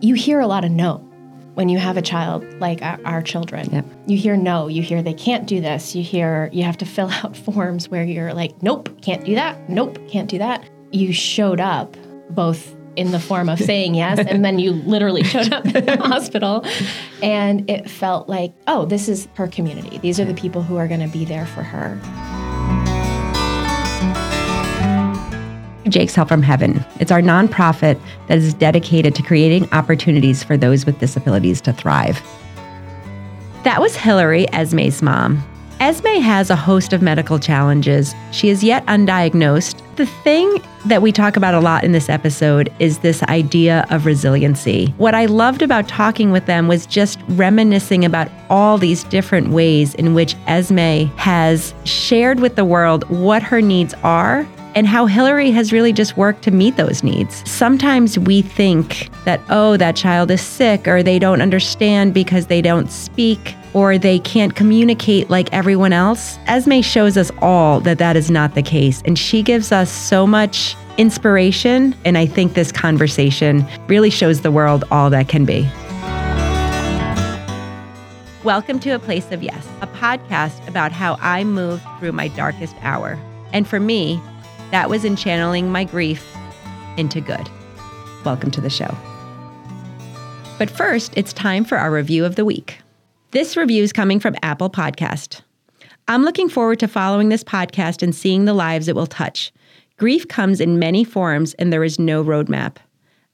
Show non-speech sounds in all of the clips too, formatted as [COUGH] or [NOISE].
You hear a lot of no when you have a child like our, children. Yep. You hear no, you hear they can't do this, you hear you have to [LAUGHS] fill out forms where you're like, nope, can't do that, nope, can't do that. You showed up both in the form of saying [LAUGHS] yes and then you literally showed up at the [LAUGHS] hospital and it felt like, oh, this is her community. These are the people who are going to be there for her. Jake's Help from Heaven. It's our nonprofit that is dedicated to creating opportunities for those with disabilities to thrive. That was Hillary, Esme's mom. Esme has a host of medical challenges. She is yet undiagnosed. The thing that we talk about a lot in this episode is this idea of resiliency. What I loved about talking with them was just reminiscing about all these different ways in which Esme has shared with the world what her needs are and how Hillary has really just worked to meet those needs. Sometimes we think that, oh, that child is sick or they don't understand because they don't speak or they can't communicate like everyone else. Esme shows us all that that is not the case. And she gives us so much inspiration. And I think this conversation really shows the world all that can be. Welcome to A Place of Yes, a podcast about how I moved through my darkest hour. And for me, that was in channeling my grief into good. Welcome to the show. But first, it's time for our review of the week. This review is coming from Apple Podcast. I'm looking forward to following this podcast and seeing the lives it will touch. Grief comes in many forms and there is no roadmap.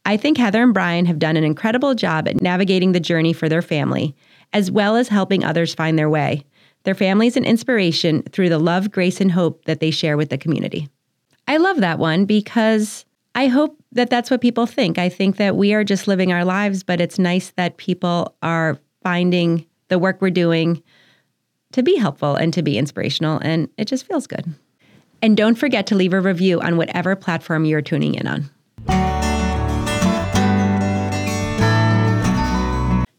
I think Heather and Brian have done an incredible job at navigating the journey for their family, as well as helping others find their way. Their family is an inspiration through the love, grace, and hope that they share with the community. I love that one because I hope that that's what people think. I think that we are just living our lives, but it's nice that people are finding the work we're doing to be helpful and to be inspirational, and it just feels good. And don't forget to leave a review on whatever platform you're tuning in on.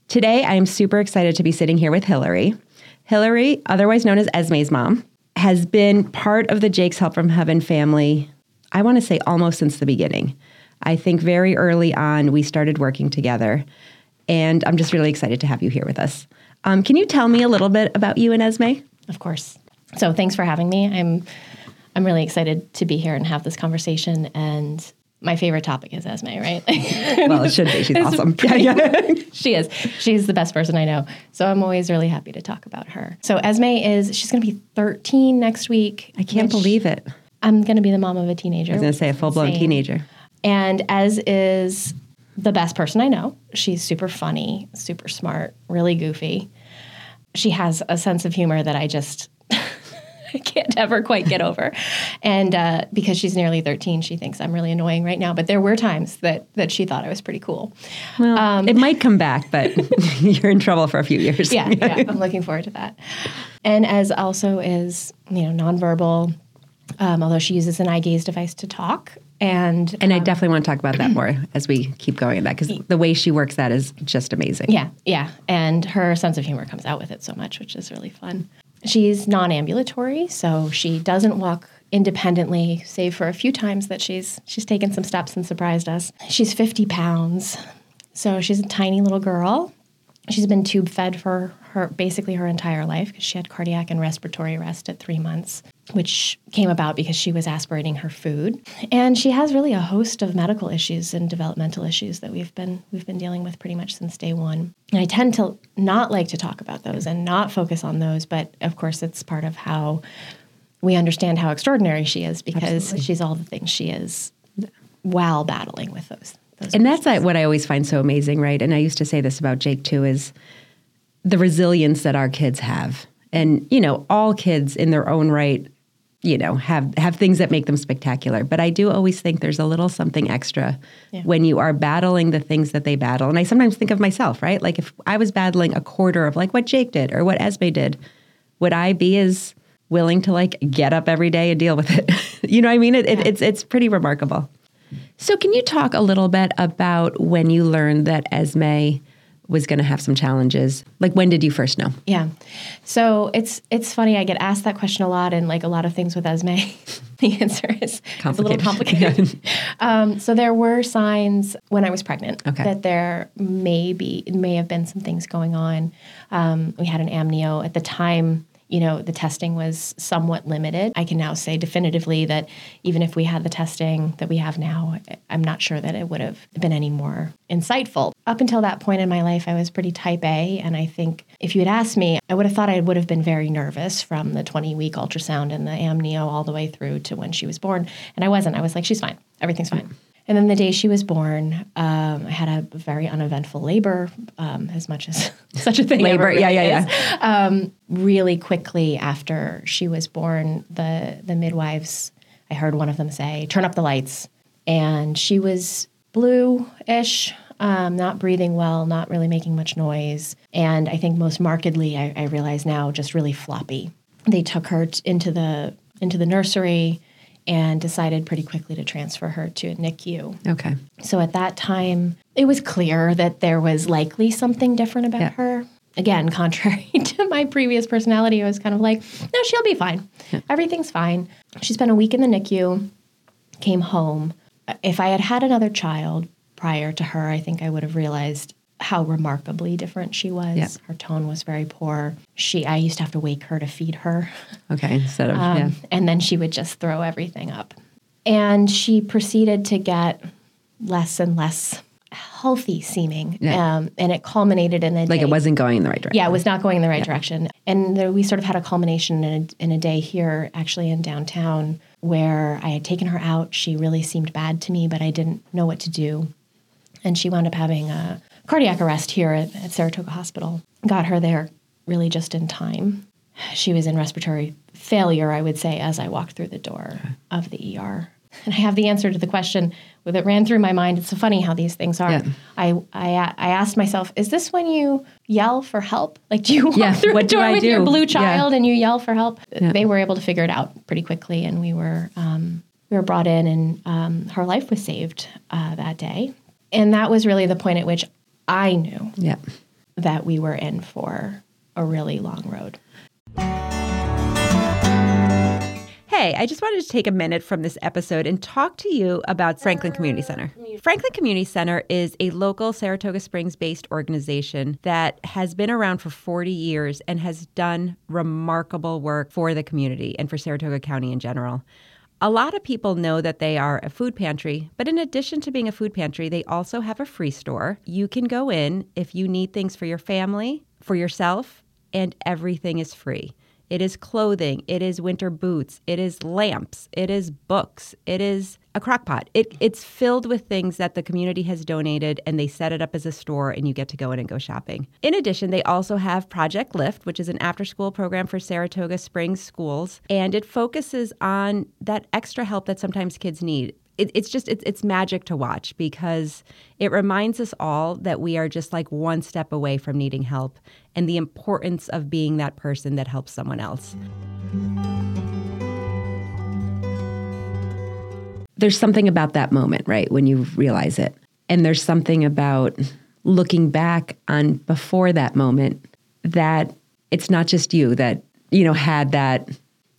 Today, I am super excited to be sitting here with Hillary. Hillary, otherwise known as Esme's mom, has been part of the Jake's Help from Heaven family, I want to say almost since the beginning. I think very early on, we started working together. And I'm just really excited to have you here with us. Um, can you tell me a little bit about you and Esme? Of course. So thanks for having me. I'm I'm really excited to be here and have this conversation and my favorite topic is Esme, right? [LAUGHS] well, it should be. She's [LAUGHS] awesome. [LAUGHS] she is. She's the best person I know. So I'm always really happy to talk about her. So Esme is, she's going to be 13 next week. I can't believe it. I'm going to be the mom of a teenager. I was going to say a full blown teenager. And Ez is the best person I know, she's super funny, super smart, really goofy. She has a sense of humor that I just I [LAUGHS] can't ever quite get over. And uh, because she's nearly 13, she thinks I'm really annoying right now. But there were times that that she thought I was pretty cool. Well, um, it might come back, but [LAUGHS] you're in trouble for a few years. Yeah, yeah, I'm looking forward to that. And Ez also is, you know, nonverbal, um, although she uses an eye gaze device to talk. And and um, I definitely want to talk about that more as we keep going in that because the way she works that is just amazing. Yeah, yeah, and her sense of humor comes out with it so much, which is really fun. She's non ambulatory, so she doesn't walk independently, save for a few times that she's she's taken some steps and surprised us. She's 50 pounds, so she's a tiny little girl. She's been tube fed for her basically her entire life because she had cardiac and respiratory arrest at three months, which came about because she was aspirating her food. And she has really a host of medical issues and developmental issues that we've been we've been dealing with pretty much since day one. And I tend to not like to talk about those and not focus on those, but of course it's part of how we understand how extraordinary she is because Absolutely. she's all the things she is while battling with those and that's what I always find so amazing, right? And I used to say this about Jake too is the resilience that our kids have. And, you know, all kids in their own right, you know, have have things that make them spectacular. But I do always think there's a little something extra yeah. when you are battling the things that they battle. And I sometimes think of myself, right? Like if I was battling a quarter of like what Jake did or what Esme did, would I be as willing to like get up every day and deal with it? [LAUGHS] you know what I mean? It, yeah. it, it's it's pretty remarkable. So, can you talk a little bit about when you learned that Esme was going to have some challenges. Like, when did you first know? Yeah. So it's it's funny. I get asked that question a lot, and like a lot of things with Esme, [LAUGHS] the answer is it's a little complicated. [LAUGHS] um, so there were signs when I was pregnant Okay. that there may be may have been some things going on. Um, we had an amnio at the time. You know, the testing was somewhat limited. I can now say definitively that even if we had the testing that we have now, I'm not sure that it would have been any more insightful. Up until that point in my life, I was pretty type A. And I think if you had asked me, I would have thought I would have been very nervous from the 20 week ultrasound and the amnio all the way through to when she was born. And I wasn't. I was like, she's fine. Everything's fine. And then the day she was born, um, I had a very uneventful labor, um, as much as [LAUGHS] such a thing Labor, ever yeah, really yeah, is. Um, really quickly after she was born, the the midwives, I heard one of them say, "Turn up the lights," and she was blue-ish, um, not breathing well, not really making much noise, and I think most markedly, I, I realize now, just really floppy. They took her t- into the into the nursery and decided pretty quickly to transfer her to a NICU. Okay. So at that time, it was clear that there was likely something different about Yeah. her. Again, [LAUGHS] contrary to my previous personality, I was kind of like, no, she'll be fine. Everything's fine. She spent a week in the NICU, came home. If I had had another child prior to her, I think I would have realized how remarkably different she was. Yeah. Her tone was very poor. She I used to have to wake her to feed her. Okay. Instead of, Um, yeah. And then she would just throw everything up. And she proceeded to get less and less healthy seeming. Yeah. Um, and it culminated in a Like day. it wasn't going in the right direction. Yeah, it was not going in the right direction. And there, we sort of had a culmination in a, in a day here, actually in downtown, where I had taken her out. She really seemed bad to me, but I didn't know what to do. And she wound up having a cardiac arrest here at, at Saratoga Hospital. Got her there really just in time. She was in respiratory failure, I would say, as I walked through the door of the ER. And I have the answer to the question that ran through my mind. It's so funny how these things are. Yeah. I, I I asked myself, is this when you yell for help? Like, do you walk Yeah, through what a do door with your do? blue Yeah. child and you yell for help? Yeah. They were able to figure it out pretty quickly, and we were um, we were brought in, and um, her life was saved uh, that day. And that was really the point at which I knew Yeah. that we were in for a really long road. Hey, I just wanted to take a minute from this episode and talk to you about Franklin Community Center. Franklin Community Center is a local Saratoga Springs based organization that has been around for 40 years and has done remarkable work for the community and for Saratoga County in general. A lot of people know that they are a food pantry, but in addition to being a food pantry, they also have a free store. You can go in if you need things for your family, for yourself, and everything is free. It is clothing, it is winter boots, it is lamps, it is books, it is a crock pot. It, it's filled with things that the community has donated and they set it up as a store and you get to go in and go shopping. In addition, they also have Project Lift, which is an after school program for Saratoga Springs schools, and it focuses on that extra help that sometimes kids need it, it's just it's, it's magic to watch because it reminds us all that we are just like one step away from needing help and the importance of being that person that helps someone else there's something about that moment right when you realize it. And there's something about looking back on before that moment that it's not just you that you know had that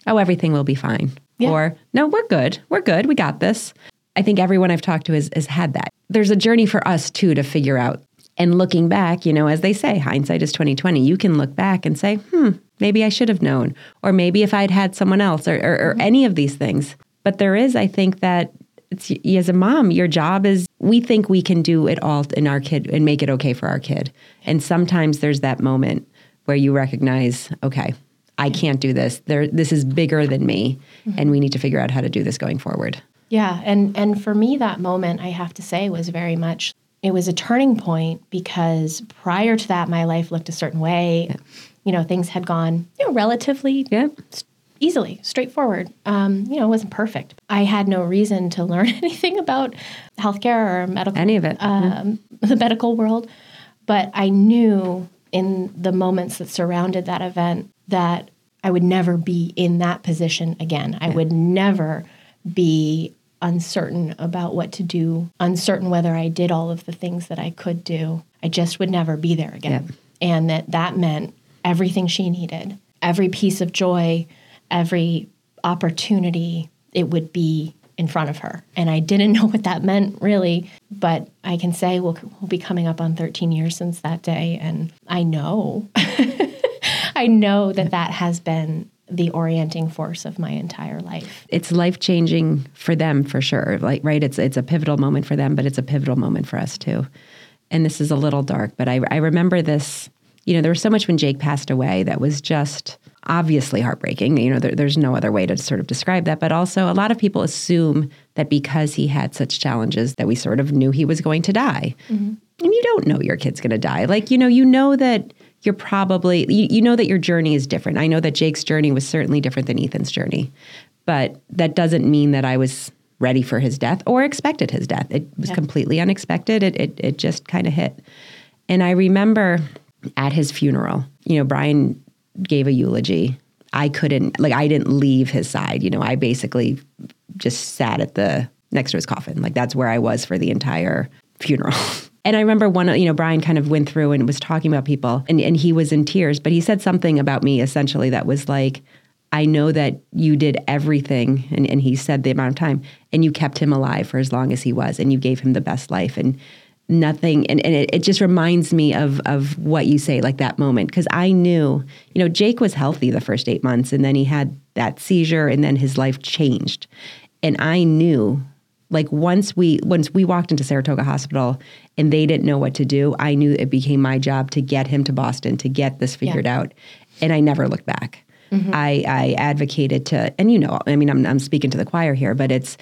oh everything will be fine Yeah. or no we're good we're good we got this. I think everyone i've talked to has, has had that. There's a journey for us too to figure out. And looking back you know as they say hindsight is 2020 you can look back and say hmm maybe i should have known or maybe if i'd had someone else or, or, or any of these things but there is i think that it's as a mom your job is we think we can do it all in our kid and make it okay for our kid. And sometimes there's that moment where you recognize okay i can't do this. There this is bigger than me mm-hmm. and we need to figure out how to do this going forward. Yeah, and and for me that moment I have to say was very much it was a turning point because prior to that my life looked a certain way. You know, things had gone, you know, relatively yeah easily, straightforward. Um, you know, it wasn't perfect. I had no reason to learn [LAUGHS] anything about healthcare or medical Any of it. um, the medical world, but I knew in the moments that surrounded that event that I would never be in that position again. I would never be uncertain about what to do, uncertain whether I did all of the things that I could do. I just would never be there again. And that that meant everything she needed, every piece of joy, every opportunity, it would be in front of her. And I didn't [LAUGHS] know what that meant really, but I can say we'll, we'll be coming up on 13 years since that day. And I know, [LAUGHS] I know that that has been the orienting force of my entire life. It's life changing for them for sure. Like right, it's it's a pivotal moment for them, but it's a pivotal moment for us too. And this is a little dark, but I, I remember this. You know, there was so much when Jake passed away that was just obviously heartbreaking. You know, there, there's no other way to sort of describe that. But also, a lot of people assume that because he had such challenges, that we sort of knew he was going to die. Mm-hmm. And you don't know your kid's going to die. Like, you know, you know that you're probably, you, you know that your journey is different. I know that Jake's journey was certainly different than Ethan's journey. But that doesn't mean that I was ready for his death or expected his death. It was Yeah. completely unexpected. It, it, it just kind of hit. And I remember at his funeral, you know, Brian gave a eulogy. I couldn't, like, I didn't leave his side. You know, I basically just sat at the next to his coffin. Like, that's where I was for the entire funeral. [LAUGHS] And I remember one, you know, Brian kind of went through and was talking about people, and, and he was in tears, but he said something about me essentially that was like, I know that you did everything, and, and he said the amount of time, and you kept him alive for as long as he was, and you gave him the best life. And nothing, and, and it, it just reminds me of, of what you say, like that moment, because I knew, you know, Jake was healthy the first eight months, and then he had that seizure, and then his life changed. And I knew like once we once we walked into Saratoga Hospital and they didn't know what to do, I knew it became my job to get him to Boston to get this figured out, and I never looked back. Mm-hmm. I, I advocated to, and you know, I mean, I'm I'm speaking to the choir here, but it's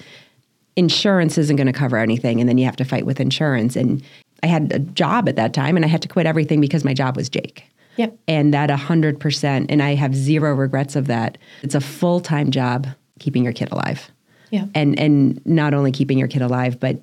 insurance isn't going to cover anything, and then you have to fight with insurance. And I had a job at that time, and I had to quit everything because my job was Jake Yep. and that 100% and i have zero regrets of that it's a full-time job keeping your kid alive Yeah. and and not only keeping your kid alive but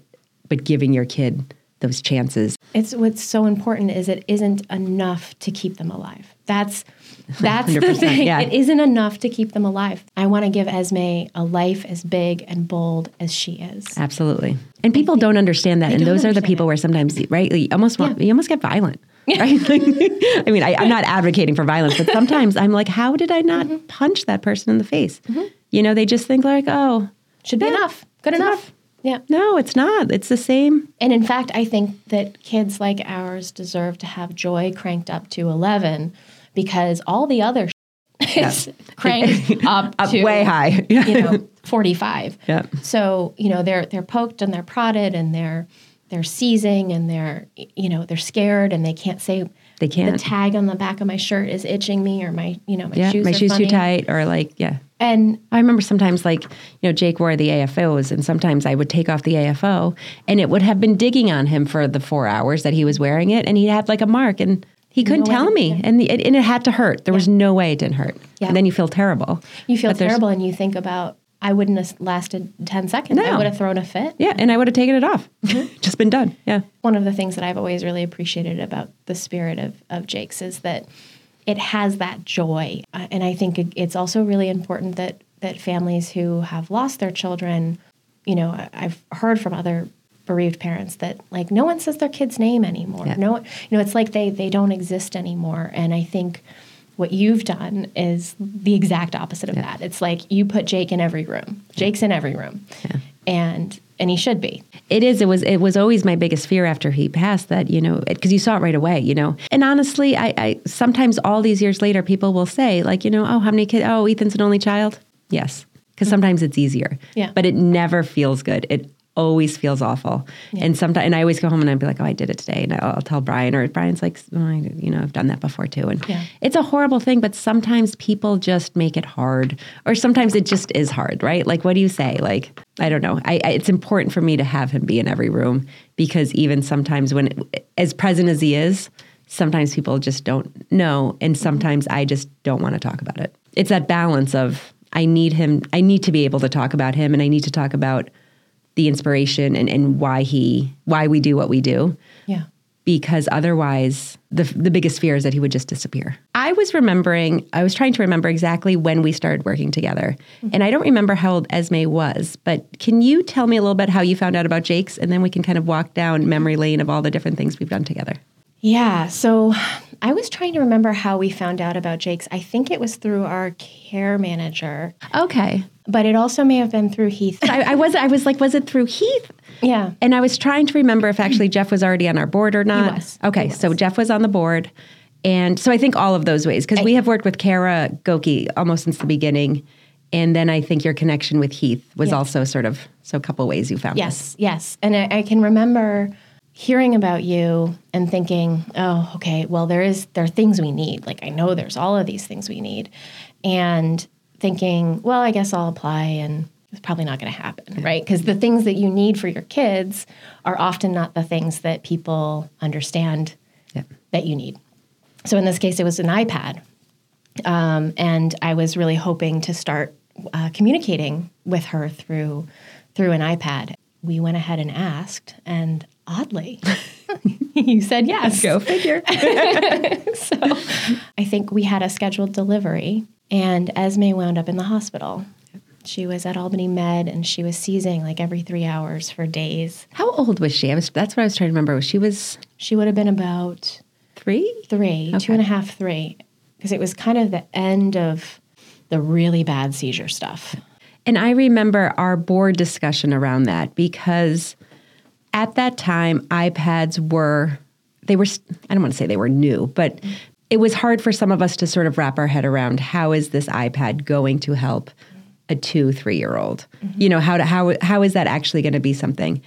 but giving your kid those chances It's what's so important is it isn't enough to keep them alive. That's [LAUGHS] that's the thing. yeah. It isn't enough to keep them alive. I want to give Esme a life as big and bold as she is. absolutely and people don't understand that and those are the people where sometimes right you almost want Yeah. you almost get violent right [LAUGHS] Like, i mean I, i'm not advocating for violence but [LAUGHS] sometimes i'm like how did i not Mm-hmm. punch that person in the face you know they just think like oh Should be enough. Good enough. enough. Yeah. no it's not it's the same And in fact, I think that kids like ours deserve to have joy cranked up to 11 because all the other [LAUGHS] is cranked [LAUGHS] up, up to way high [LAUGHS] you know 45 Yeah. so you know they're they're poked and they're prodded and they're they're seizing and they're you know they're scared and they can't say They the can't. The tag on the back of my shirt is itching me or my you know my yeah shoes my are shoes funny. too tight or like yeah and I remember sometimes like, you know, Jake wore the AFOs and sometimes I would take off the AFO and it would have been digging on him for the four hours that he was wearing it and he had like a mark and he couldn't No tell me yeah. and, the, and it had to hurt. There was no way it didn't hurt. Yeah. And then you feel terrible. you feel terrible and you think about i wouldn't have lasted 10 seconds i would have thrown a fit Yeah. And I would have taken it off. Mm-hmm. [LAUGHS] Just been done. Yeah. one of the things that I've always really appreciated about the spirit of, of Jake's is that it has that joy. Uh, and I think it's also really important that, that families who have lost their children, you know, I've heard from other bereaved parents that like no one says their kid's name anymore. Yeah. No, you know, it's like they, they don't exist anymore. And I think what you've done is the exact opposite of that. It's like you put Jake in every room. Jake's in every room. And, and he should be. It is. It was. It was always my biggest fear after he passed. That you know, because you saw it right away. You know, and honestly, I, I sometimes all these years later, people will say like, you know, oh, how many kids? Oh, Ethan's an only child. Yes, because mm. sometimes it's easier. Yeah. But it never feels good. It always feels awful. And sometimes, and I always go home and I'd be like, oh, I did it today, and I'll, I'll tell Brian, or Brian's like, oh, I, you know, I've done that before too, and Yeah. it's a horrible thing. But sometimes people just make it hard, or sometimes it just is hard, right? Like, what do you say? Like, I don't know. I, I, it's important for me to have him be in every room because even sometimes when, as present as he is, sometimes people just don't know, and mm-hmm. sometimes I just don't want to talk about it. It's that balance of I need him. I need to be able to talk about him, and I need to talk about the inspiration and, and why he why we do what we do Yeah. because otherwise the the biggest fear is that he would just disappear. I was remembering I was trying to remember exactly when we started working together. Mm-hmm. And I don't remember how old Esme was, but can you tell me a little bit how you found out about Jake's and then we can kind of walk down memory lane of all the different things we've done together. Yeah. So I was trying to remember how we found out about Jake's. I think it was through our care manager, Okay. But it also may have been through Heath. [LAUGHS] I, I was I was like, was it through Heath? yeah. And I was trying to remember if actually Jeff was already on our board or not. was. Okay, He so. Jeff was on the board. And so I think all of those ways, because we have worked with Kara Goki almost since the beginning. And then I think your connection with Heath was Yes. also sort of, so a couple ways you found. Yes, yes. And I, I can remember hearing about you and thinking, oh, okay, well, there is there are things we need. Like I know there's all of these things we need, and thinking, well, I guess I'll apply, and it's probably not going to happen, right? Because the things that you need for your kids are often not the things that people understand Yep. that you need. So in this case, it was an iPad, um, and I was really hoping to start uh, communicating with her through through an iPad. We went ahead and asked, and oddly, [LAUGHS] [LAUGHS] you said yes. Go figure. [LAUGHS] So I think we had a scheduled delivery, and Esme wound up in the hospital. She was at Albany Med, and she was seizing like every three hours for days. How old was she? I was, that's what I was trying to remember. She was She would have been about three? three, two and a half, three, because it was kind of the end of the really bad seizure stuff. And I remember our board discussion around that because at that time, iPads were, they were, I don't want to say they were new, but it was hard for some of us to sort of wrap our head around how is this iPad going to help a two, three year old? You know, how, to, how, how is that actually going to be something?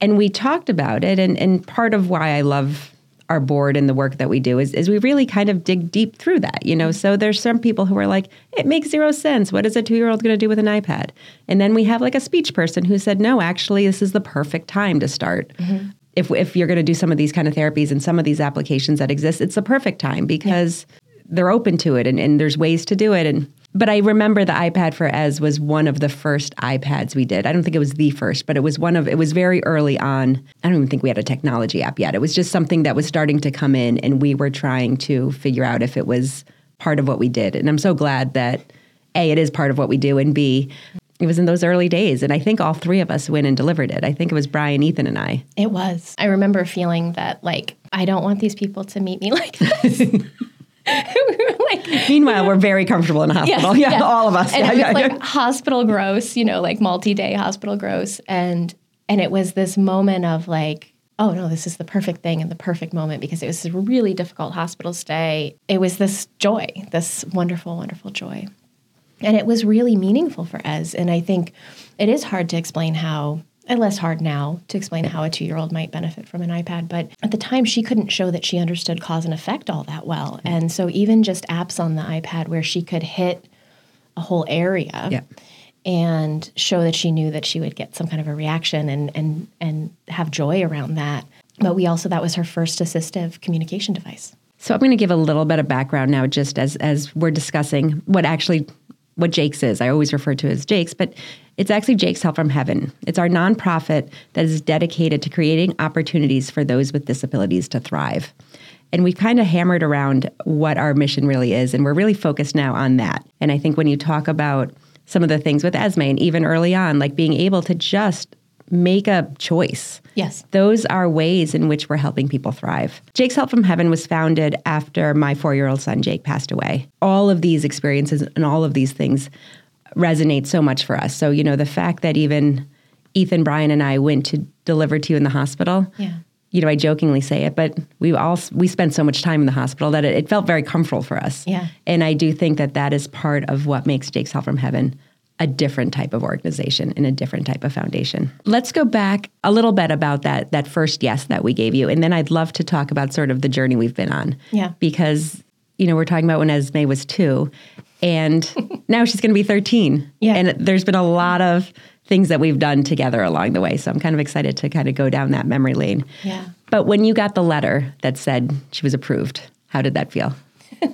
And we talked about it. And, and part of why I love our board and the work that we do is, is we really kind of dig deep through that, you know. So there's some people who are like, it makes zero sense. What is a two year old going to do with an iPad? And then we have like a speech person who said, no, actually, this is the perfect time to start. Mm-hmm. If, if you're going to do some of these kind of therapies and some of these applications that exist, it's the perfect time because they're open to it and, and there's ways to do it. And but I remember the iPad for Ez was one of the first iPads we did. I don't think it was the first, but it was one of it was very early on. I don't even think we had a technology app yet. It was just something that was starting to come in and we were trying to figure out if it was part of what we did. And I'm so glad that A, it is part of what we do, and B, it was in those early days. And I think all three of us went and delivered it. I think it was Brian, Ethan, and I. It was. I remember feeling that, like, I don't want these people to meet me [LAUGHS] like this. [LAUGHS] like, [LAUGHS] Meanwhile, we're very comfortable in a hospital. [LAUGHS] yeah, yes. all of us. And yeah, it was yeah, like hospital gross, you know, like multi-day hospital gross, and and it was this moment of like, oh no, this is the perfect thing and the perfect moment because it was a really difficult hospital stay. It was this joy, this wonderful, wonderful joy, and it was really meaningful for Ez. And I think it is hard to explain how. And less hard now to explain how a two year old might benefit from an iPad. But at the time, she couldn't show that she understood cause and effect all that well. And so, even just apps on the iPad where she could hit a whole area Yeah. and show that she knew that she would get some kind of a reaction and and and have joy around that. But we also that was her first assistive communication device. So I'm going to give a little bit of background now, just as as we're discussing what actually what Jake's is. I always refer to it as Jake's, but it's actually Jake's Help from Heaven. It's our nonprofit that is dedicated to creating opportunities for those with disabilities to thrive. And we've kind of hammered around what our mission really is, and we're really focused now on that. And I think when you talk about some of the things with Esme, and even early on, like being able to just make a choice Yes. those are ways in which we're helping people thrive. Jake's Help from Heaven was founded after my four year old son, Jake, passed away. All of these experiences and all of these things resonate so much for us. So, you know, the fact that even Ethan, Brian, and I went to deliver to you in the hospital. Yeah. You know, I jokingly say it, but we all we spent so much time in the hospital that it, it felt very comfortable for us. Yeah. And I do think that that is part of what makes Jake's Help from Heaven a different type of organization and a different type of foundation. Let's go back a little bit about that that first yes that we gave you, and then I'd love to talk about sort of the journey we've been on. Yeah. Because you know we're talking about when Esme was two, and [LAUGHS] now she's going to be thirteen. Yeah. And there's been a lot of things that we've done together along the way. So I'm kind of excited to kind of go down that memory lane. Yeah. But when you got the letter that said she was approved, how did that feel? [LAUGHS]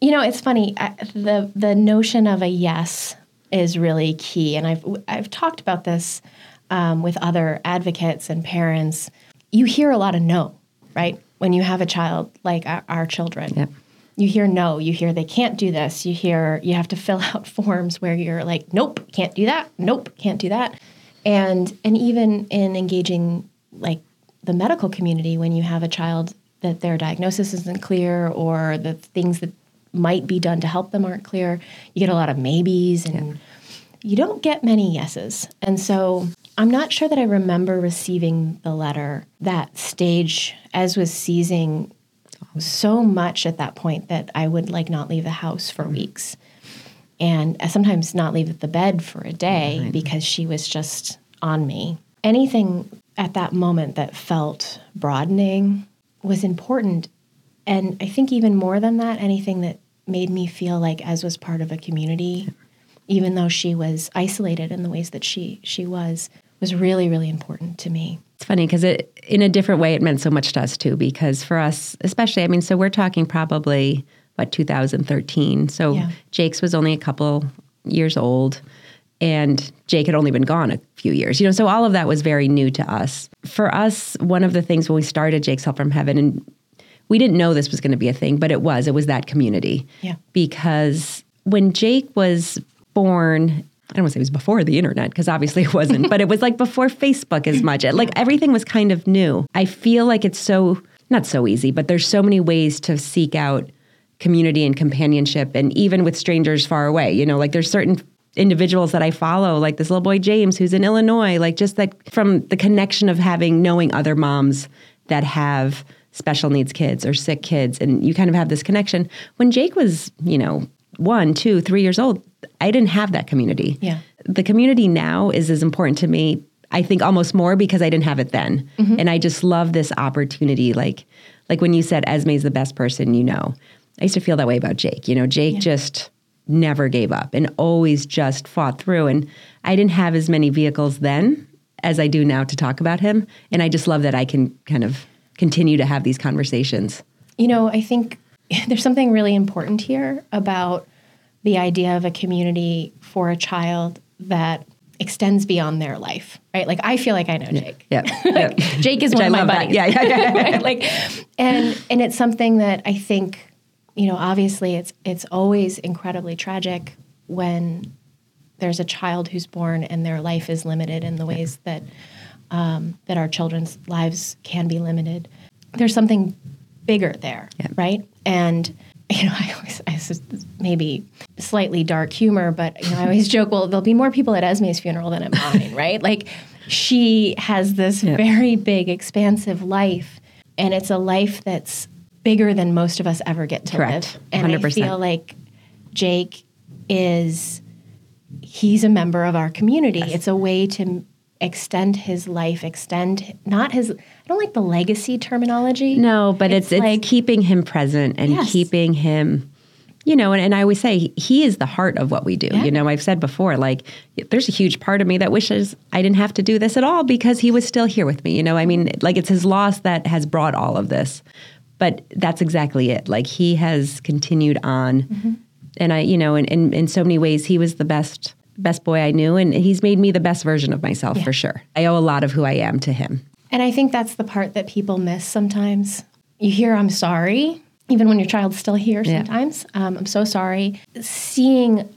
You know, it's funny. I, the the notion of a yes is really key, and I've I've talked about this um, with other advocates and parents. You hear a lot of no, right? When you have a child like our, our children, Yep. You hear no. You hear they can't do this. You hear you have to [LAUGHS] fill out forms where you're like, nope, can't do that. Nope, can't do that. And and even in engaging like the medical community, when you have a child that their diagnosis isn't clear or the things that might be done to help them aren't clear. You get a lot of maybes and you don't get many yeses. And so I'm not sure that I remember receiving the letter that stage Ez was seizing so much at that point that I would like not leave the house for mm-hmm. weeks. And sometimes not leave the bed for a day mm-hmm. because she was just on me. Anything at that moment that felt broadening was important. And I think even more than that, anything that made me feel like Ez was part of a community, even though she was isolated in the ways that she she was, was really, really important to me. It's funny because it, in a different way, it meant so much to us too. Because for us, especially, I mean, so we're talking probably what 2013. So Yeah. Jake's was only a couple years old, and Jake had only been gone a few years. You know, so all of that was very new to us. For us, one of the things when we started Jake's Help from Heaven, and we didn't know this was going to be a thing, but it was. It was that community. Yeah. Because when Jake was born, I don't want to say it was before the internet because obviously it wasn't, but it was like before Facebook as much. Like everything was kind of new. I feel like it's so, not so easy, but there's so many ways to seek out community and companionship. And even with strangers far away, you know, like there's certain individuals that I follow, like this little boy James who's in Illinois, like just that from the connection of having, knowing other moms that have special needs kids or sick kids. And you kind of have this connection. When Jake was, you know, one, two, three years old, I didn't have that community. Yeah. The community now is as important to me, I think almost more because I didn't have it then. Mm-hmm. And I just love this opportunity. Like like when you said Esme's the best person you know. I used to feel that way about Jake. You know, Jake just never gave up and always just fought through. And I didn't have as many vehicles then as I do now to talk about him. And I just love that I can kind of continue to have these conversations. You know, I think [LAUGHS] there's something really important here about the idea of a community for a child that extends beyond their life, right? Like I feel like I know Jake. [LAUGHS] Yeah. Like, Jake is Which one I of my love that. buddies. Yeah, yeah, yeah. [LAUGHS] Right? like and and it's something that I think, you know, obviously it's it's always incredibly tragic when there's a child who's born and their life is limited in the ways that um, that our children's lives can be limited. There's something bigger there, right? And [LAUGHS] you know, I always, I maybe slightly dark humor, but you know, I always joke, well, there'll be more people at Esme's funeral than at mine, [LAUGHS] right? Like, she has this very big, expansive life, and it's a life that's bigger than most of us ever get to Correct. live. And I 100%. feel like Jake is he's a member of our community. It's a way to extend his life, extend not his. I don't like the legacy terminology. No, but it's it's, like- keeping him present and Yes. keeping him, you know, and, and I always say he is the heart of what we do. Yeah. You know, I've said before, like there's a huge part of me that wishes I didn't have to do this at all because he was still here with me. You know, I mean, like it's his loss that has brought all of this. But that's exactly it. Like he has continued on. Mm-hmm. And I, you know, in, in, in so many ways, he was the best best boy I knew. And he's made me the best version of myself for sure. I owe a lot of who I am to him. And I think that's the part that people miss sometimes. You hear, I'm sorry, even when your child's still here Yeah. sometimes. Um, I'm so sorry. Seeing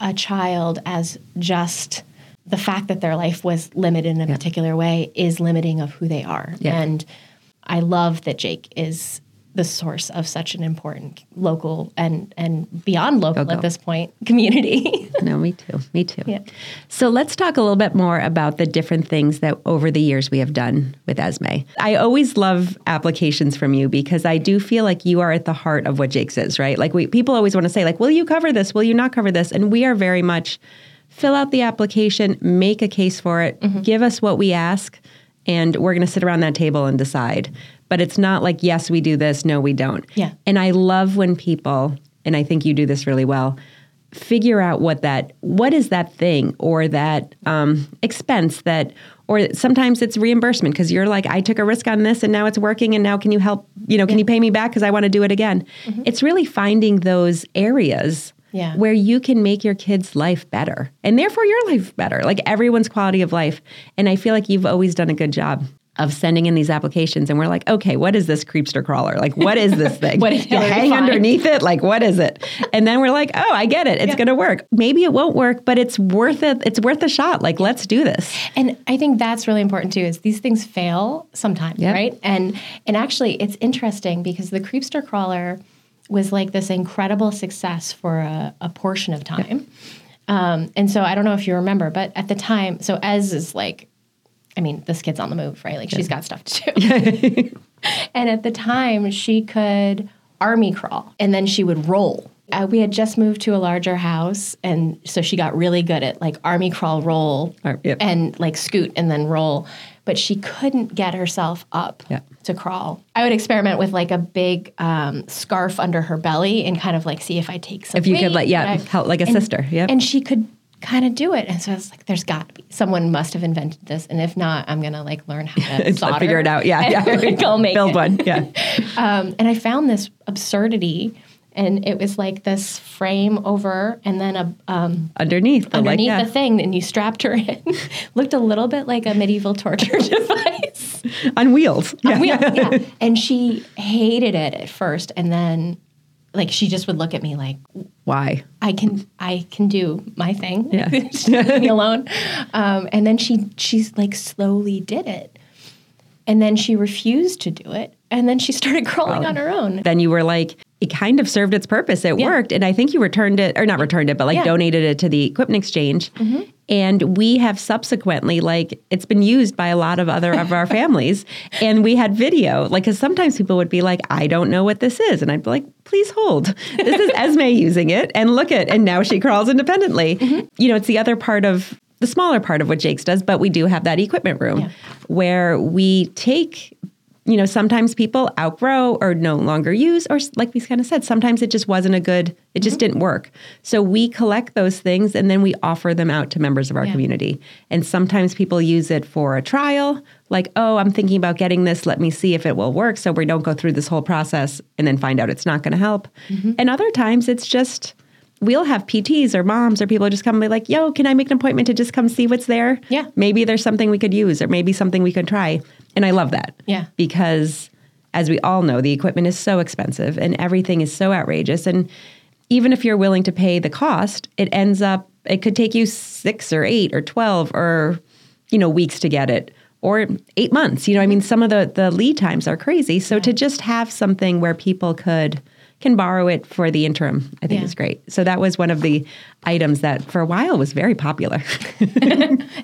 a- child as just the fact that their life was limited in a particular way is limiting of who they are. Yeah. And I love that Jake is the source of such an important local and and beyond local Go, go. at this point community. [LAUGHS] No, me too. Me too. Yeah. So let's talk a little bit more about the different things that over the years we have done with Esme. I always love applications from you because I do feel like you are at the heart of what Jake's is, right? Like we people always want to say like, "Will you cover this? Will you not cover this?" And we are very much fill out the application, make a case for it, mm-hmm. give us what we ask, and we're going to sit around that table and decide. But it's not like, yes, we do this, no, we don't. Yeah. And I love when people, and I think you do this really well, figure out what that what is that thing or that um, expense that or sometimes it's reimbursement because you're like i took a risk on this and now it's working and now can you help you know can you pay me back because i want to do it again it's really finding those areas Yeah. where you can make your kids life better and therefore your life better like everyone's quality of life and i feel like you've always done a good job of sending in these applications and we're like, okay, what is this creepster crawler? Like, what is this [LAUGHS] thing? What did you hang find? underneath it? Like, what is it? And then we're like, oh, I get it. It's Yeah. going to work. Maybe it won't work, but it's worth it. It's worth a shot. Like, let's do this. And I think that's really important too. Is these things fail sometimes, Yeah. right? And and actually, it's interesting because the creepster crawler was like this incredible success for a, a portion of time. Um, and so I don't know if you remember, but at the time, so Ez is like, I mean, this kid's on the move, right? Like she's got stuff to do. [LAUGHS] and at the time, she could army crawl and then she would roll. Uh, we had just moved to a larger house, and so she got really good at like army crawl, roll, Ar- yep. and like scoot and then roll. But she couldn't get herself up Yeah. to crawl. I would experiment with like a big um, scarf under her belly and kind of like see if I take some. If you could, like, yeah, I- help, like a and- sister. Yeah. and she could kind of do it. And so I was like, there's got to be someone must have invented this. And if not, I'm going to like learn how to [LAUGHS] solder. figure it out. Yeah. and, Yeah. [LAUGHS] like, I'll make Build it. one. Yeah. [LAUGHS] Um, and I found this absurdity. And it was like this frame over and then a um, Underneath. The, underneath like, yeah. the thing, and you strapped her in. Looked a little bit like a medieval torture device. On wheels. Yeah. Wheel, yeah. And she hated it at first, and then like she just would look at me like, Why? I can I can do my thing. Yeah. [LAUGHS] Leave me alone. Um, and then she she's like slowly did it. And then she refused to do it. And then she started [LAUGHS] crawling on her own. Then you were like, it kind of served its purpose. It Yeah. worked. And I think you returned it, or not returned it, but like Yeah. Mm-hmm. donated it to the equipment exchange. And we have subsequently, like, it's been used by a lot of other of our [LAUGHS] families. And we had video, like, because sometimes people would be like, I don't know what this is. And I'd be like, please hold. This is [LAUGHS] Esme using it. And look at, and now she crawls independently. Mm-hmm. You know, it's the other part of, the smaller part of what Jake's does, but we do have that equipment room Yeah. where we take you know, sometimes people outgrow or no longer use, or like we kind of said, sometimes it just wasn't a good, it just mm-hmm. didn't work. So we collect those things and then we offer them out to members of our Yeah. community. And sometimes people use it for a trial, like, oh, I'm thinking about getting this, let me see if it will work. So we don't go through this whole process and then find out it's not going to help. Mm-hmm. And other times it's just, We'll have PTs or moms or people just come and be like, yo, can I make an appointment to just come see what's there? Yeah. Maybe there's something we could use or maybe something we could try. And I love that Yeah. because as we all know, the equipment is so expensive and everything is so outrageous. And even if you're willing to pay the cost, it ends up, it could take you six or eight or 12 or, you know, weeks to get it or eight months. You know, I mean, some of the, the lead times are crazy. So to just have something where people could, can borrow it for the interim, I think Yeah. is great. So that was one of the items that for a while was very popular. [LAUGHS]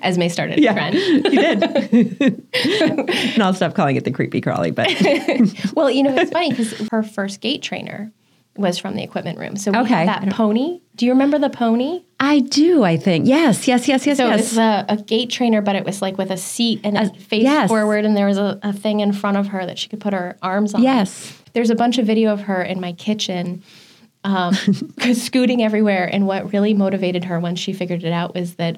Esme started a trend. you did. [LAUGHS] and I'll stop calling it the creepy crawly, but [LAUGHS] Well, you know, it's funny because her first gait trainer was from the equipment room. So we Okay. had that pony. Do you remember the pony? I do, I think. Yes, yes, yes, yes, So yes. it was a, a gait trainer, but it was like with a seat and it faced yes. forward, and there was a, a thing in front of her that she could put her arms on. Yes. There's a bunch of video of her in my kitchen um, [LAUGHS] [LAUGHS] scooting everywhere. And what really motivated her when she figured it out was that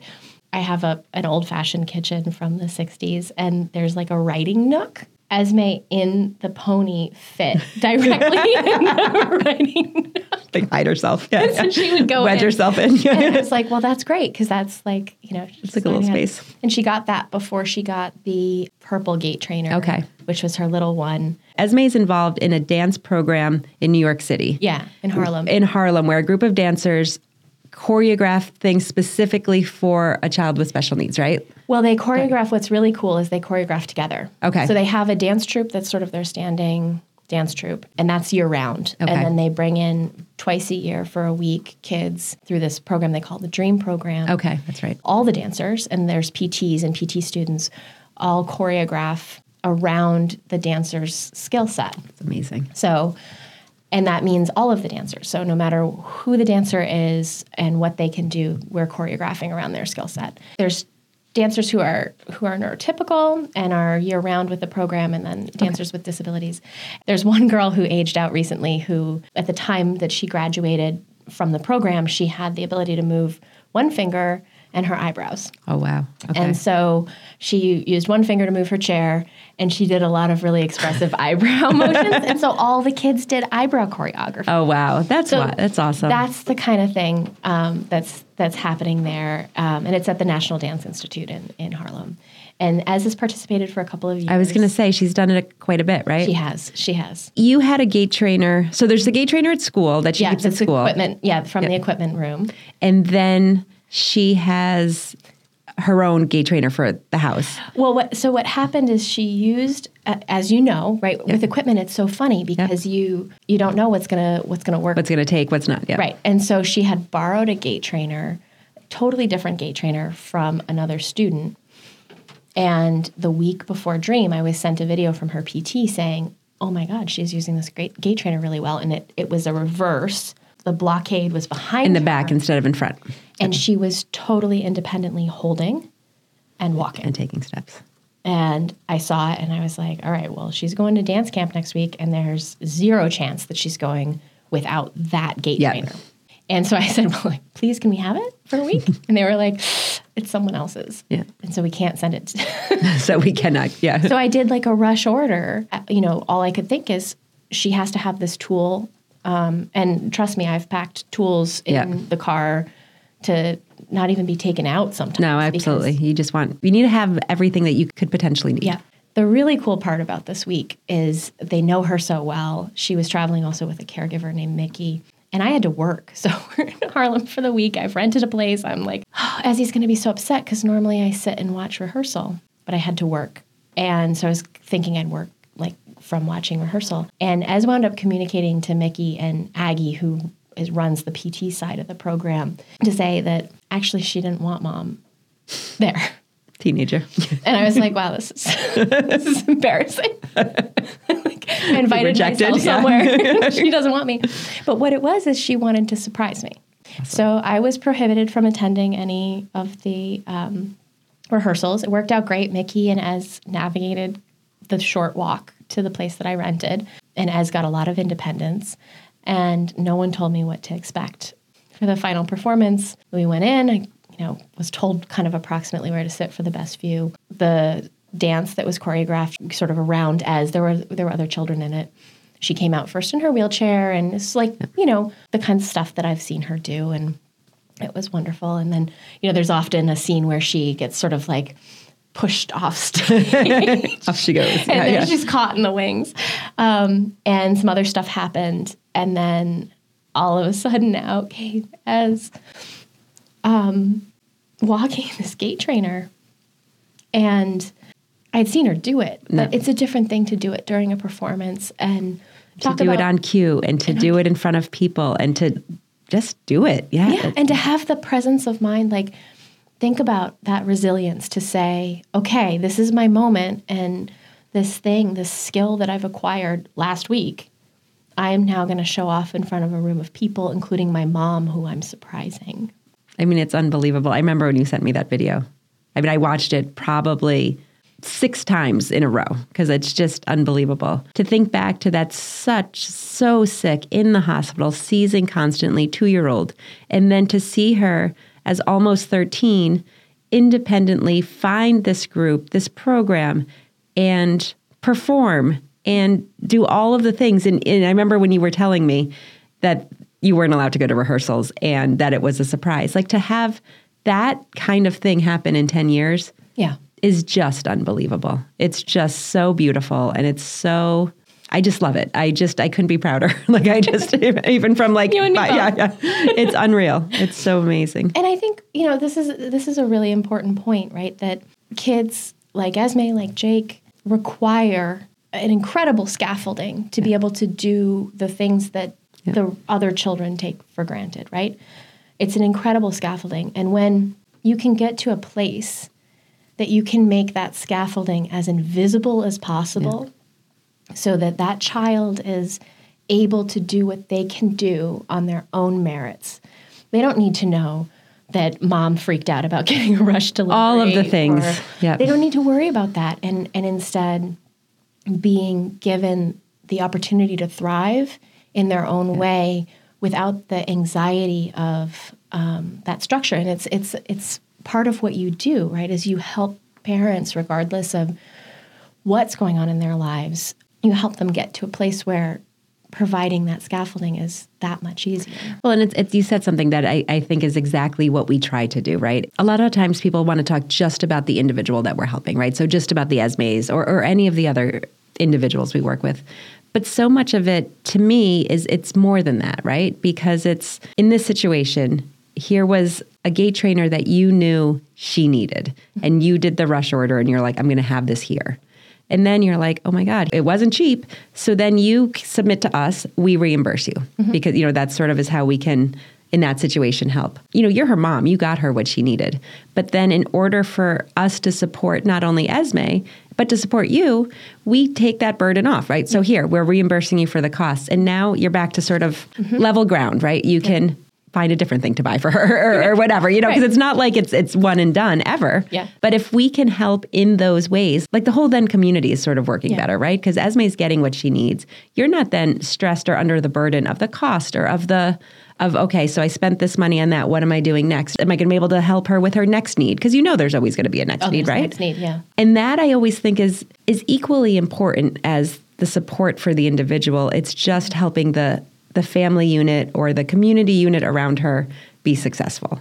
I have a an old fashioned kitchen from the 60s, and there's like a writing nook. Esme in the pony fit [LAUGHS] directly in the writing like hide herself. Yeah. So she would go wedge in. herself in. And Yeah. it's like, well, that's great because that's like, you know, It's like a little space. And she got that before she got the purple gait trainer. Okay. Which was her little one. Esme's involved in a dance program in New York City. Yeah, in Harlem. In Harlem, where a group of dancers choreograph things specifically for a child with special needs, right? Well, they choreograph. What's really cool is they choreograph together. Okay. So they have a dance troupe that's sort of their standing dance troupe, and that's year round. Okay. And then they bring in twice a year for a week kids through this program they call the Dream Program. Okay, that's right. All the dancers, and there's PTs and PT students, all choreograph around the dancer's skill set. It's amazing. So, and that means all of the dancers. So, no matter who the dancer is and what they can do, we're choreographing around their skill set. There's dancers who are who are neurotypical and are year round with the program, and then dancers with disabilities. There's one girl who aged out recently who, at the time that she graduated from the program, she had the ability to move one finger and her eyebrows. Oh wow. Okay. And so she used one finger to move her chair and she did a lot of really expressive [LAUGHS] eyebrow motions. And so all the kids did eyebrow choreography. oh wow. That's So wa- that's awesome. That's the kind of thing um, that's that's happening there, um, and it's at the National Dance Institute in, in Harlem. And Ez has participated for a couple of years. I was going to say she's done it quite a bit, right? She has. She has. You had a gait trainer. So there's the gait trainer at school that she Yeah, keeps at school. equipment. Yeah, from the equipment room. And then she has her own gait trainer for the house. Well, what, so what happened is she used, uh, as you know, right with equipment. It's so funny because you you don't know what's gonna what's gonna work What's to take, what's not. Yeah. Right. And so she had borrowed a gait trainer, totally different gait trainer from another student. And the week before Dream, I was sent a video from her PT saying, Oh my God, she's using this great gait trainer really well. And it, it was a reverse. The blockade was behind In the her, back instead of in front And she was totally independently holding and walking. and taking steps. And I saw it and I was like, all right, well, she's going to dance camp next week, and there's zero chance that she's going without that gait Yeah. trainer. And so I [LAUGHS] said, well, like, please, can we have it for a week? and they were like, it's someone else's. Yeah. And so we can't send it. to- [LAUGHS] [LAUGHS] so we cannot. Yeah. so I did like a rush order. Uh, You know, all I could think is she has to have this tool. Um, and trust me, I've packed tools in Yeah. the car to not even be taken out sometimes. no, absolutely. You just want, you need to have everything that you could potentially need. Yeah. The really cool part about this week is they know her so well. She was traveling also with a caregiver named Mickey. And I had to work. [LAUGHS] So we're in Harlem for the week. I've rented a place. I'm like, oh, [GASPS] Ezzy's going to be so upset because normally I sit and watch rehearsal, but I had to work. And so I was thinking I'd work from watching rehearsal. And Ez wound up communicating to Mickey and Aggie, who is, runs the PT side of the program, to say that actually she didn't want mom there. Teenager. And I was like, wow, this is [LAUGHS] this is embarrassing. [LAUGHS] like, I invited Rejected, myself yeah. somewhere. [LAUGHS] she doesn't want me. But what it was is she wanted to surprise me. So I was prohibited from attending any of the um, rehearsals. It worked out great. Mickey and Ez navigated the short walk to the place that I rented, and Ez got a lot of independence. And no one told me what to expect for the final performance. We went in. I, you know, was told kind of approximately where to sit for the best view. The dance that was choreographed sort of around Ez there were there were other children in it. She came out first in her wheelchair, and it's like you know the kinds of stuff that I've seen her do, and it was wonderful. And then you know, there's often a scene where she gets sort of like pushed off stage [LAUGHS] Off she goes. and Yeah, then yeah. she's caught in the wings. Um, and some other stuff happened, and then all of a sudden out came Ez um, walking this gait trainer, and I'd seen her do it, but No. it's a different thing to do it during a performance and to do it on cue and to do it in front of people and to just do it. Yeah. yeah and to have the presence of mind like think about that resilience to say okay this is my moment and this thing this skill that i've acquired last week i am now going to show off in front of a room of people including my mom who i'm surprising I mean, it's unbelievable. I remember when you sent me that video. I mean, I watched it probably six times in a row because it's just unbelievable. To think back to that such, so sick in the hospital, seizing constantly, two year old, and then to see her as almost 13 independently find this group, this program, and perform and do all of the things. And, and I remember when you were telling me that you weren't allowed to go to rehearsals and that it was a surprise. Like to have that kind of thing happen in 10 years yeah is just unbelievable. It's just so beautiful and it's so I just love it. I just I couldn't be prouder. [LAUGHS] like I just [LAUGHS] even from like You and me my- yeah, yeah. It's unreal. It's so amazing. and i think you know this is this is a really important point right that kids like esme like jake require an incredible scaffolding to be able to do the things that the other children take for granted right it's an incredible scaffolding and when you can get to a place that you can make that scaffolding as invisible as possible so that that child is able to do what they can do on their own merits. They don't need to know that mom freaked out about [LAUGHS] getting a rush delivery. All of the things. Yep. They don't need to worry about that and and instead being given the opportunity to thrive in their own way without the anxiety of um, that structure. And it's it's it's part of what you do, right, is you help parents, regardless of what's going on in their lives, you help them get to a place where providing that scaffolding is that much easier. Well, and it's, it's, you said something that I, I think is exactly what we try to do, right? A lot of times people want to talk just about the individual that we're helping, right? So just about the Esmes or, or any of the other individuals we work with. But so much of it, to me, is it's more than that, right? Because it's in this situation, here was a gait trainer that you knew she needed, and you did the rush order, and you're like, I'm going to have this here. And then you're like, oh my God, it wasn't cheap. So then you submit to us, we reimburse you mm-hmm. because, you know, that sort of is how we can, in that situation, help. You know, you're her mom, you got her what she needed. But then in order for us to support not only Esme, but to support you, we take that burden off, right? So mm-hmm. here, we're reimbursing you for the costs. And now you're back to sort of mm-hmm. level ground, right? You can find a different thing to buy for her [LAUGHS] or, or whatever, you know, because Right. it's not like it's it's one and done ever. Yeah. But if we can help in those ways, like the whole then community is sort of working Yeah. better, right? Because Esme's getting what she needs. You're not then stressed or under the burden of the cost or of the of okay, so I spent this money on that. What am I doing next? Am I going to be able to help her with her next need? Because you know there's always going to be a next Oh, need, right? next need, yeah. And that I always think is is equally important as the support for the individual. It's just helping the the family unit or the community unit around her be successful.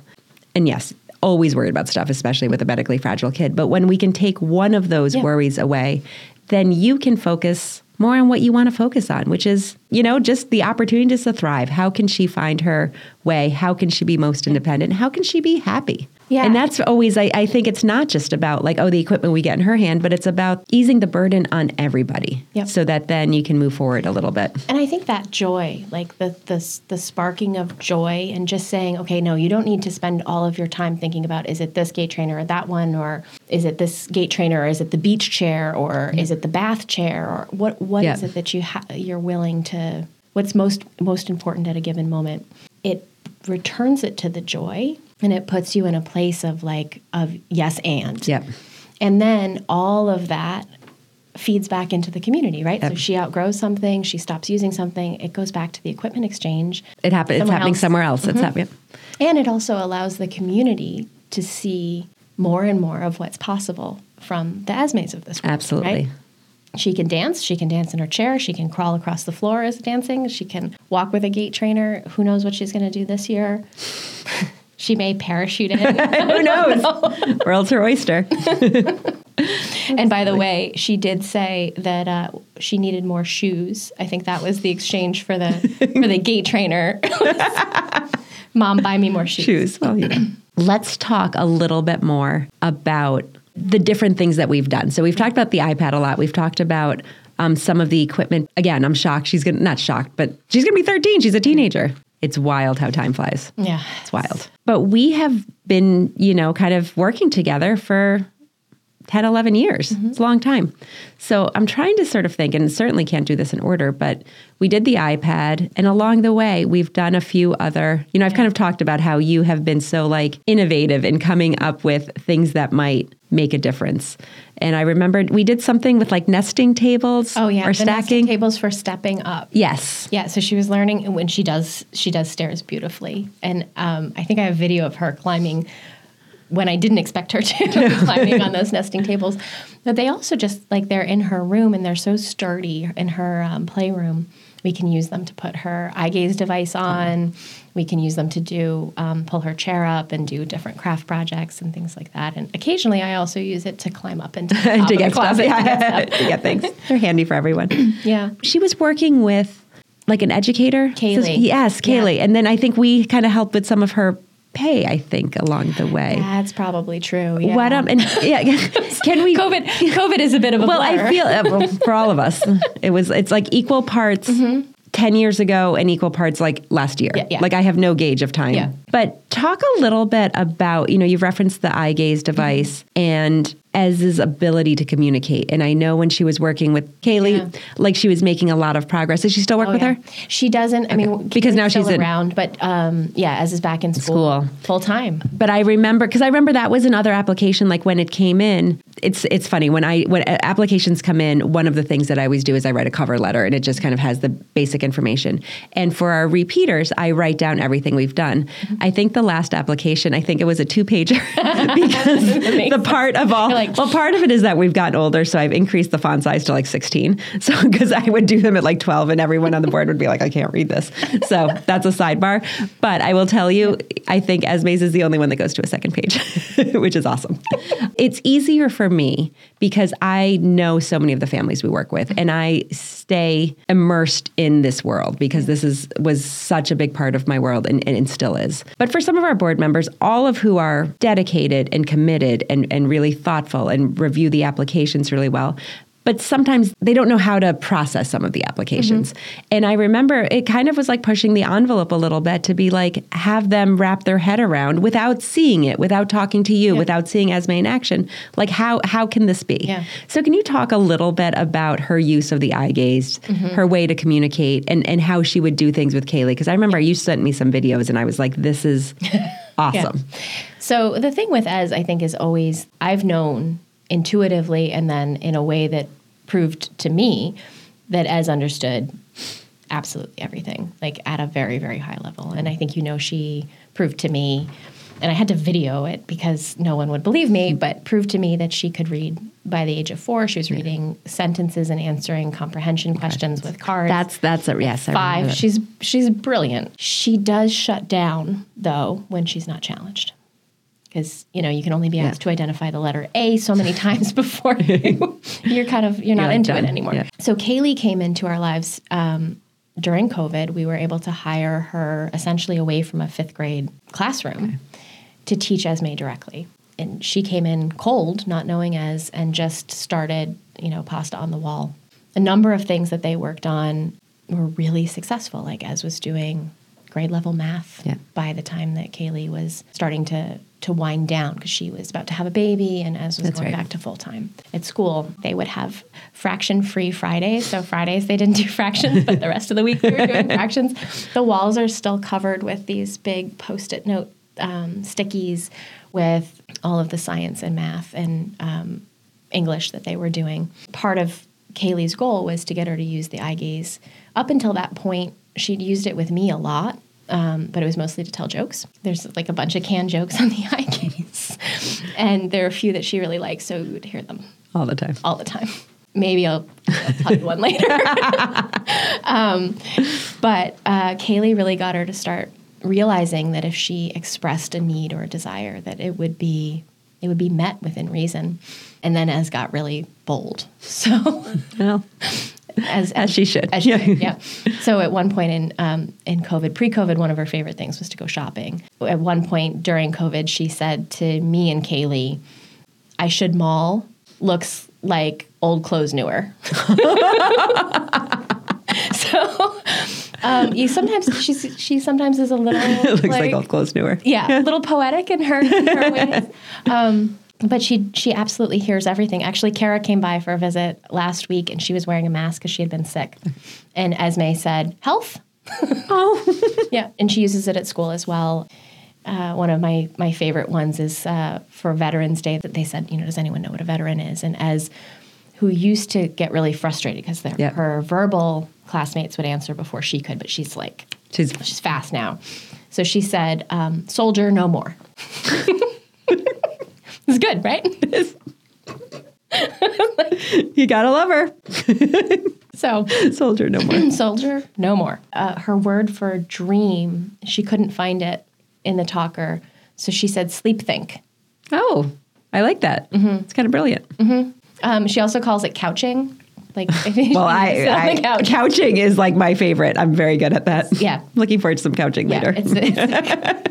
And yes, always worried about stuff, especially with a medically fragile kid. But when we can take one of those Yeah. worries away, then you can focus more on what you want to focus on, which is, you know, just the opportunities to thrive. How can she find her way? How can she be most independent? How can she be happy? Yeah. And that's always, I, I think it's not just about like, oh, the equipment we get in her hand, but it's about easing the burden on everybody Yep. so that then you can move forward a little bit. And I think that joy, like the, the the sparking of joy, and just saying, okay, no, you don't need to spend all of your time thinking about is it this gait trainer or that one, or is it this gait trainer, or is it the beach chair, or is it the bath chair, or what what is Yeah. it that you ha- you're willing to? What's most most important at a given moment? It returns it to the joy, and it puts you in a place of like of yes and. Yep. And then all of that feeds back into the community, right? So she outgrows something, she stops using something, it goes back to the equipment exchange. It happens it's happening else. somewhere else. It's Mhm. happening. And it also allows the community to see more and more of what's possible from the Esmes of this world. Absolutely. right? She can dance. She can dance in her chair. She can crawl across the floor as dancing. She can walk with a gait trainer. Who knows what she's going to do this year? [LAUGHS] she may parachute in. [LAUGHS] Who knows? [LAUGHS] World's her oyster. [LAUGHS] And by the way, she did say that uh, she needed more shoes. I think that was the exchange for the for the gait trainer. Mom, buy me more shoes. Shoes. Well, you know. Let's talk a little bit more about the different things that we've done. So we've talked about the iPad a lot. We've talked about um, some of the equipment. Again, I'm shocked. She's gonna not shocked, but she's gonna be 13. She's a teenager. It's wild how time flies. Yeah, It's wild. But we have been, you know, kind of working together for 10, 11 years. It's a long time. So I'm trying to sort of think, and certainly can't do this in order, but we did the iPad. And along the way, we've done a few other, you know, I've kind of talked about how you have been so like innovative in coming up with things that might make a difference. And I remembered we did something with like nesting tables Oh yeah, or stacking. tables for stepping up. Yes. Yeah, so she was learning when she does she does stairs beautifully, and um, I think I have a video of her climbing when I didn't expect her to [LAUGHS] be climbing on those nesting tables. But they also just like they're in her room and they're so sturdy in her um, playroom. We can use them to put her eye gaze device on. We can use them to do um, pull her chair up and do different craft projects and things like that. And occasionally, I also use it to climb up into [LAUGHS] the to get stuff. closet to Yeah. get stuff. to get things. They're handy for everyone. [CLEARS THROAT] Yeah. She was working with like an educator. Kaylee. yes, Yeah. Kaylee. And then I think we kind of helped with some of her pay, I think, along the way. That's probably true. Yeah. What um and yeah, [LAUGHS] can we [LAUGHS] COVID COVID is a bit of a Well, blur. I feel uh, well, for all of us, [LAUGHS] it was it's like equal parts 10 years ago and equal parts like last year. Mm-hmm. Yeah, yeah. Like I have no gauge of time. Yeah. But talk a little bit about, you know, you've referenced the eye gaze device Mm-hmm. and Ez's ability to communicate. And I know when she was working with Kaylee, Yeah. like she was making a lot of progress. Does she still work Oh, with yeah. her? She doesn't. I mean, Because now she's in- around, but um, yeah, Ez is back in school, School. full time. But I remember because I remember that was another application. Like when it came in, it's it's funny when I when uh, applications come in. One of the things that I always do is I write a cover letter, and it just kind of has the basic information. And for our repeaters, I write down everything we've done. I think the last application, I think it was a two pager [LAUGHS] [LAUGHS] because the part of all, like- well, part of it is that we've gotten older. So I've increased the font size to like 16. [LAUGHS] So, because I would do them at like 12 and everyone on the board would be like, I can't read this. So that's a sidebar. But I will tell you, I think Esme's is the only one that goes to a second page, [LAUGHS] which is awesome. It's easier for me because I know so many of the families we work with and I stay immersed in this world because this is was such a big part of my world and, and still is. But for some of our board members, all of who are dedicated and committed and, and really thoughtful and review the applications really well, but sometimes they don't know how to process some of the applications. Mm-hmm. And I remember it kind of was like pushing the envelope a little bit to be like, have them wrap their head around without seeing it, without talking to you, without seeing Esme in action. Like, how, how can this be? Yeah. So, can you talk a little bit about her use of the eye gaze, mm-hmm. her way to communicate, and, and how she would do things with Kaylee? Because I remember you sent me some videos and I was like, this is [LAUGHS] awesome. So the thing with Ez, I think, is always I've known intuitively and then in a way that proved to me that Ez understood absolutely everything, like at a very, very high level. And I think, you know, she proved to me, and I had to video it because no one would believe me, but proved to me that she could read by the age of four. She was reading sentences and answering comprehension questions with cards That's, that's a, yes. I five. She's she's brilliant. She does shut down though when she's not challenged. Because you know you can only be asked to identify the letter A so many times [LAUGHS] before you, you're kind of you're not like, into done. it anymore. Yeah. So Kaylee came into our lives um, during COVID. We were able to hire her essentially away from a fifth grade classroom to teach Esme directly. And she came in cold, not knowing Ez, and just started, you know, pasta on the wall. A number of things that they worked on were really successful. Like Ez was doing grade level math Yeah. by the time that Kaylee was starting to to wind down because she was about to have a baby and Ez was That's going right. back to full time at school. They would have fraction free Fridays. So Fridays they didn't do [LAUGHS] fractions, but the rest of the week they were doing fractions. The walls are still covered with these big post-it note um, stickies with all of the science and math and um, English that they were doing. Part of Kaylee's goal was to get her to use the eye gaze. Up until that point, she'd used it with me a lot, um, but it was mostly to tell jokes. There's like a bunch of canned jokes on the [LAUGHS] eye gaze, and there are a few that she really likes, so we would hear them all the time. all the time. Maybe I'll, I'll tell you one [LAUGHS] later. um, but uh, Kaylee really got her to start realizing that if she expressed a need or a desire, that it would be it would be met within reason. And then Ez got really bold. [LAUGHS] So Well, as as she should. as she did, [LAUGHS] yeah. So at one point in um, in COVID, pre-COVID, one of her favorite things was to go shopping. At one point during COVID, she said to me and Kaylee, "I should mall looks like old clothes newer." [LAUGHS] so um, you sometimes she's she sometimes is a little [LAUGHS] it looks like, old clothes newer. yeah, a little poetic in her, in her ways. Um, but she she absolutely hears everything. Actually, Kara came by for a visit last week, and she was wearing a mask because she had been sick. [LAUGHS] And Esme said, "Health." [LAUGHS] Oh, [LAUGHS] Yeah, and she uses it at school as well. Uh, one of my my favorite ones is uh, for Veterans Day that they said, you know, does anyone know what a veteran is? And Ez who used to get really frustrated because Yep. her verbal classmates would answer before she could, but she's like she's she's fast now. So she said, um, "Soldier, no more." [LAUGHS] it's good, right? [LAUGHS] [LAUGHS] you gotta love her. So, Soldier no more. [CLEARS THROAT] soldier, no more. Uh, her word for dream, she couldn't find it in the talker, so she said, "Sleep think." Oh, I like that. It's kind of brilliant. Um, she also calls it couching. Like, Well, I, I couch. couching is like my favorite. I'm very good at that. Yeah. looking forward to some couching Yeah, later. it's, it's-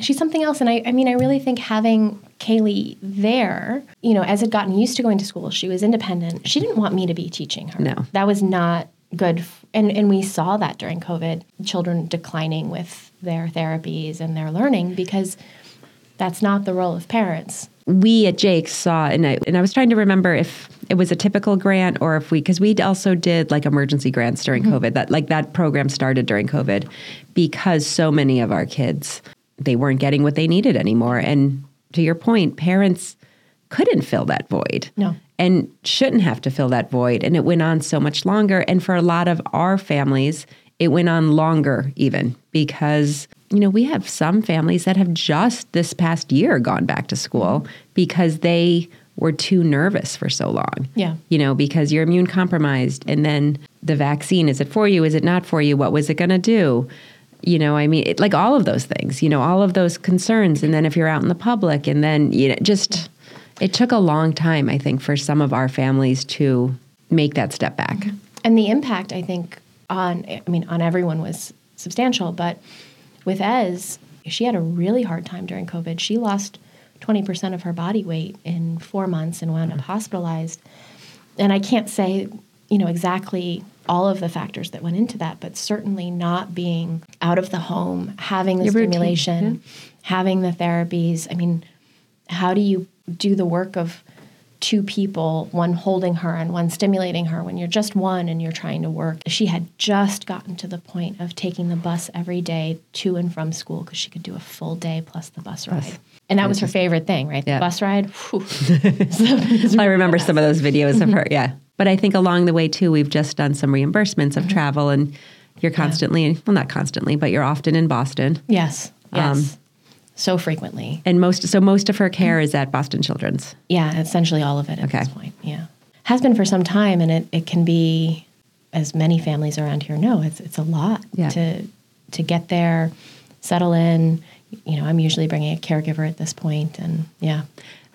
she's something else, and I, I mean, I really think having Kaylee there, you know, Ez had gotten used to going to school, she was independent. She didn't want me to be teaching her. No. that was not good. And and we saw that during COVID, children declining with their therapies and their learning because that's not the role of parents. we at Jake saw, and I, and I was trying to remember if it was a typical grant or if we, because we also did like emergency grants during mm-hmm. COVID. That like that program started during COVID because so many of our kids they weren't getting what they needed anymore. And to your point, parents couldn't fill that void. No. and shouldn't have to fill that void. And it went on so much longer. And for a lot of our families, it went on longer even because you know, we have some families that have just this past year gone back to school because they were too nervous for so long. Yeah. You know, because you're immune compromised and then the vaccine is it for you? Is it not for you? What was it going to do? You know, I mean, it, like all of those things, you know, all of those concerns. And then if you're out in the public, and then, you know, just it took a long time, I think, for some of our families to make that step back. Mm-hmm. And the impact, I think, on I mean, on everyone was substantial. But with Ez, she had a really hard time during COVID. She lost 20% of her body weight in four months and wound up mm-hmm. hospitalized. And I can't say, you know, exactly all of the factors that went into that, but certainly not being out of the home, having the Your routine, stimulation, having the therapies. I mean, how do you do the work of two people, one holding her and one stimulating her when you're just one and you're trying to work? She had just gotten to the point of taking the bus every day to and from school because she could do a full day plus the bus ride. And that was her favorite thing, right? Yeah. The bus ride. [LAUGHS] [LAUGHS] I remember some of those videos of her. Yeah. But I think along the way, too, we've just done some reimbursements of travel, and you're constantly, well, not constantly, but you're often in Boston. yes. Yes. Um, so frequently. And most, so most of her care is at Boston Children's. Yeah, essentially all of it at Okay. this point. Yeah. Has been for some time and it, it can be as many families around here know, it's it's a lot Yeah. to to get there, settle in. You know, I'm usually bringing a caregiver at this point and yeah.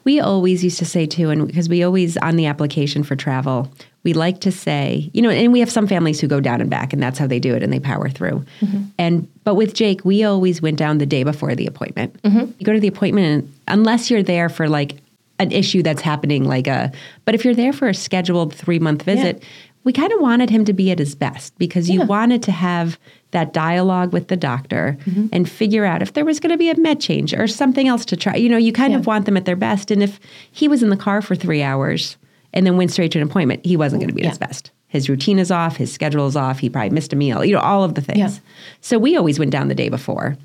We always used to say too, and because we always on the application for travel, we like to say, you know, and we have some families who go down and back, and that's how they do it, and they power through. Mm-hmm. And but with Jake, we always went down the day before the appointment. Mm-hmm. You go to the appointment, and unless you're there for like an issue that's happening, like a, but if you're there for a scheduled three month visit, we kind of wanted him to be at his best because you wanted to have that dialogue with the doctor Mm-hmm. and figure out if there was going to be a med change or something else to try. You know, you kind Yeah. of want them at their best. And if he was in the car for three hours and then went straight to an appointment, he wasn't going to be at his best. His routine is off, his schedule is off, he probably missed a meal, you know, all of the things. Yeah. Mm-hmm. So we always went down the day before.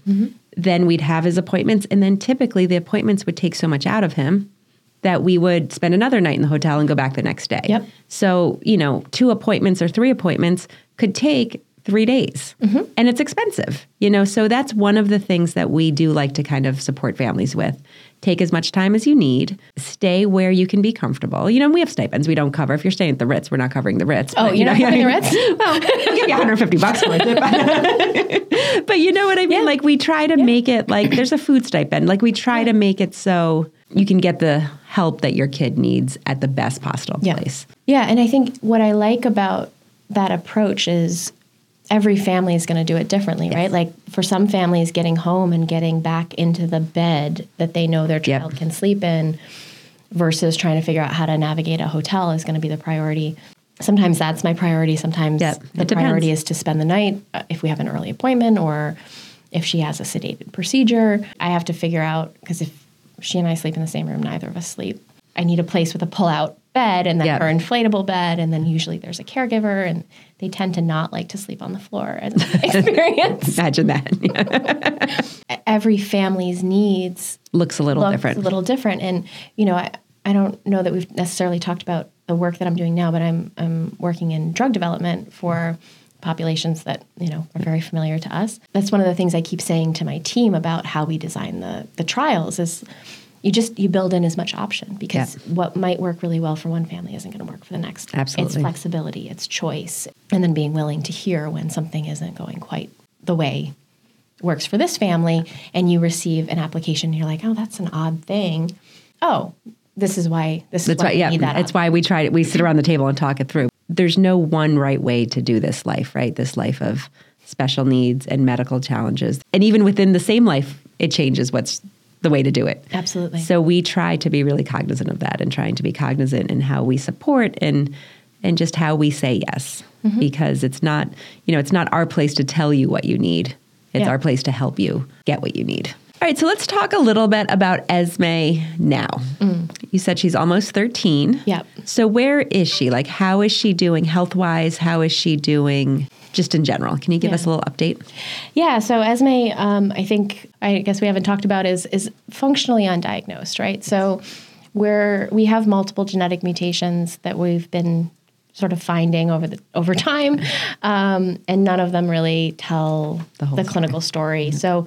Then we'd have his appointments, and then typically the appointments would take so much out of him that we would spend another night in the hotel and go back the next day. Yep. So, you know, two appointments or three appointments could take three days Mm-hmm. and it's expensive, you know. So that's one of the things that we do like to kind of support families with. Take as much time as you need, stay where you can be comfortable. You know, we have stipends we don't cover. If you're staying at the Ritz, we're not covering the Ritz. Oh, but, you're know, not covering the Ritz? well, we'll give you 150 bucks for it. But, [LAUGHS] but you know what I mean? Yeah. Like we try to make it like there's a food stipend. Like we try to make it so you can get the help that your kid needs at the best possible Yeah. place. Yeah, and I think what I like about that approach is every family is going to do it differently, right? Like for some families, getting home and getting back into the bed that they know their Yep. child can sleep in versus trying to figure out how to navigate a hotel is going to be the priority. Sometimes that's my priority. Sometimes Yep, the priority is to spend the night uh, if we have an early appointment or if she has a sedated procedure. I have to figure out because if she and I sleep in the same room, neither of us sleep. I need a place with a pull-out bed and then Yep. her inflatable bed, and then usually there's a caregiver, and they tend to not like to sleep on the floor. As [LAUGHS] an experience, Imagine that. [LAUGHS] every family's needs Looks a little looks different. a little different. And you know, I, I don't know that we've necessarily talked about the work that I'm doing now, but I'm I'm working in drug development for populations that you know are very familiar to us. That's one of the things I keep saying to my team about how we design the the trials is you just you build in as much option because Yeah. what might work really well for one family isn't going to work for the next. Absolutely. It's flexibility, it's choice, and then being willing to hear when something isn't going quite the way works for this family and you receive an application and you're like, oh, that's an odd thing. Oh, this is why this is why why, we yeah. need that. It's why we try. We sit around the table and talk it through. There's no one right way to do this life, right? This life of special needs and medical challenges, and even within the same life, it changes what's the way to do it. Absolutely. So we try to be really cognizant of that and trying to be cognizant in how we support and and just how we say yes, Mm-hmm. because it's not you know it's not our place to tell you what you need. It's Yeah. our place to help you get what you need. All right, so let's talk a little bit about Esme now. You said she's almost 13. Mm. Yep. So where is she? Like how is she doing health-wise? How is she doing just in general? Can you give Yeah. us a little update? Yeah, so Esme, um, I think I guess we haven't talked about is is functionally undiagnosed, right? So we're we have multiple genetic mutations that we've been sort of finding over the over time, um, and none of them really tell The the, clinical story. So,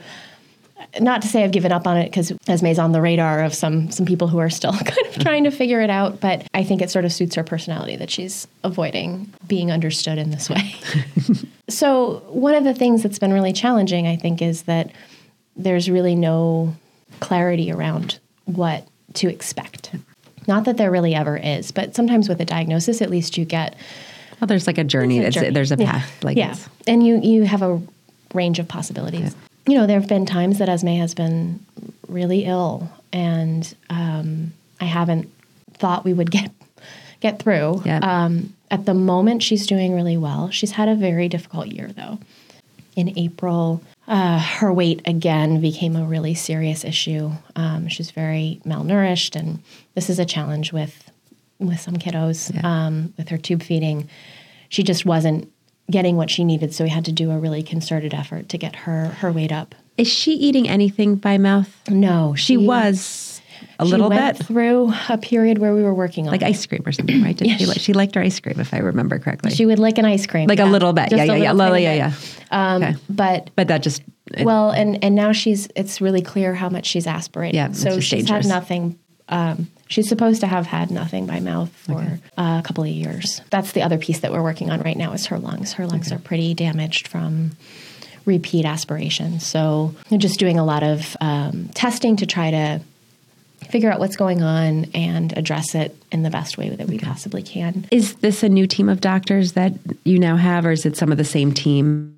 not to say I've given up on it because Esme's on the radar of some some people who are still [LAUGHS] kind of trying to figure it out. But I think it sort of suits her personality that she's avoiding being understood in this way. [LAUGHS] so one of the things that's been really challenging, I think, is that there's really no clarity around what to expect. Not that there really ever is, but sometimes with a diagnosis, at least you get Well, there's like a journey. It's a journey. there's a Yeah. path. Like yeah, and you you have a range of possibilities. You know, there have been times that Esme has been really ill, and um, I haven't thought we would [LAUGHS] get get through. Yeah. Um, at the moment, she's doing really well. She's had a very difficult year, though. In April, uh, her weight again became a really serious issue. Um, she's very malnourished, and this is a challenge with with some kiddos um, with her tube feeding. She just wasn't getting what she needed, so we had to do a really concerted effort to get her her weight up. Is she eating anything by mouth? No, She was a she little went bit through a period where we were working on like it. ice cream or something, right? Did she, like, she liked her ice cream, if I remember correctly. She would lick an ice cream, like a little bit. Just Yeah, yeah, yeah. Lily, yeah, yeah. Um, Okay. But But that just it- well, and and now she's it's really clear how much she's aspirating. Yeah, so she's dangerous. had nothing. Um, she's supposed to have had nothing by mouth for uh, a couple of years. That's the other piece that we're working on right now is her lungs. Her lungs are pretty damaged from repeat aspiration. So we're just doing a lot of um, testing to try to figure out what's going on and address it in the best way that we possibly can. is this a new team of doctors that you now have, or is it some of the same team?